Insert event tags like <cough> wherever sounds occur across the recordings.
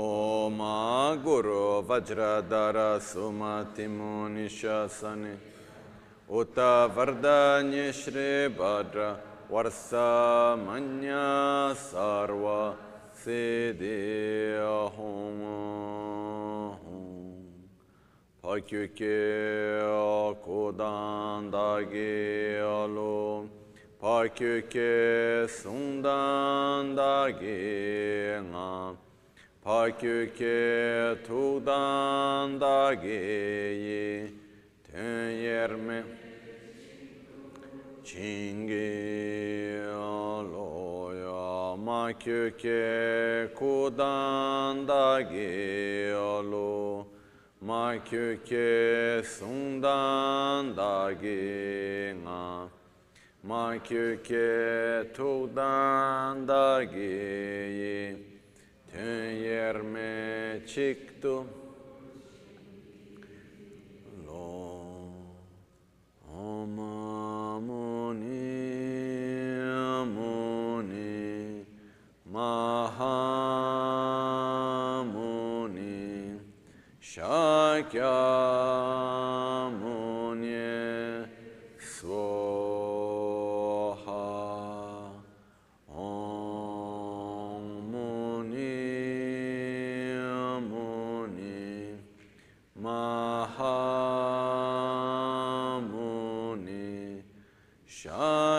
ओम गुरु वज्रधर सुमतिमो निशासने उत वरदान्य श्री भद्र वर्षमन्य सर्व सिद्धि home Pakyuke kodandage alo Pakyuke 파규케 투단다게이 텐예르메 칭기올로야 마규케 쿠단다게올로 마규케 숭단다게나 마규케 투단다게이 chik tu lo om muni muni mahamuni Shakyamuni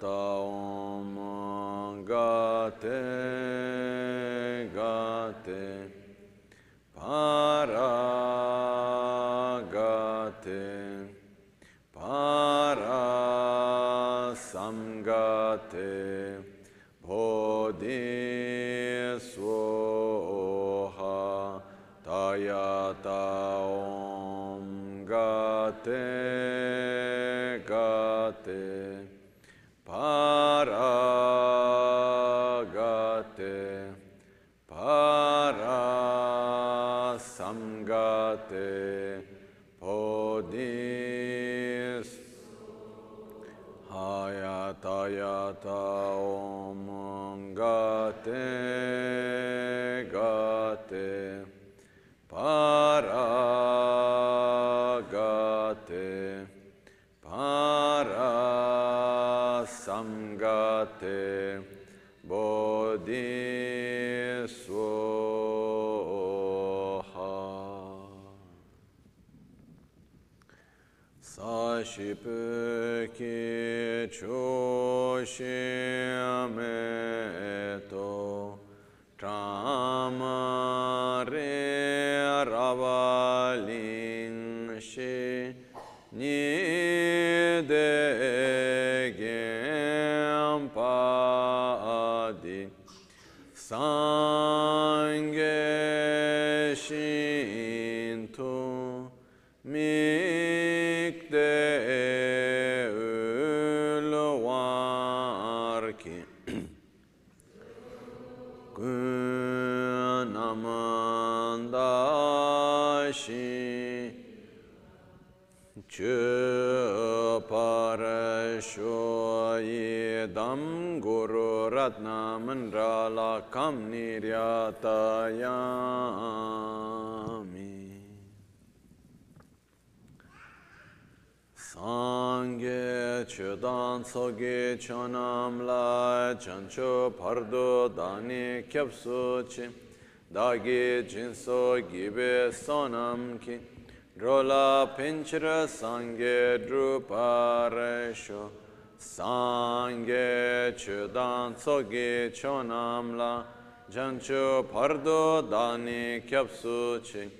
Tayata Om Gate Gate Paragate Parasamgate Bodhiswoha Tayata Om Gate Gate Parasamgate Bodhis Hayatayata Om Gate Gate Paragate și păche cioșe to tramare ravalin și ni de Parasho yedam guru ratna mandrala kam niryatayami Sangye chudan soge chonam la chancho pardo dani kyapsu chi dagi jinso gibe sonam ki drola pinchra sangye druparesho sangye chudan soge chonam la chancho pardo dani kyapsu chi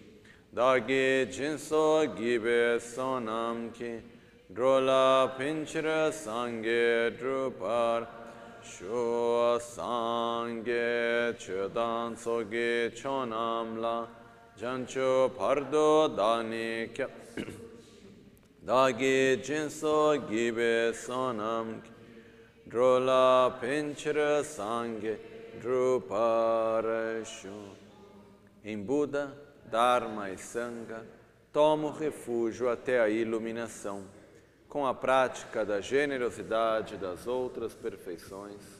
dagi jinso gibe sonam ki drola pinchra sangye drupar shu sangye chedan soge chonamla jancho pardo dani kya. <clears throat> Dagi jinso gibe sonam drola pinchra sangye druparashu. Em Buda, Dharma e Sangha, tomo refúgio até a iluminação. Com a prática da generosidade das outras perfeições,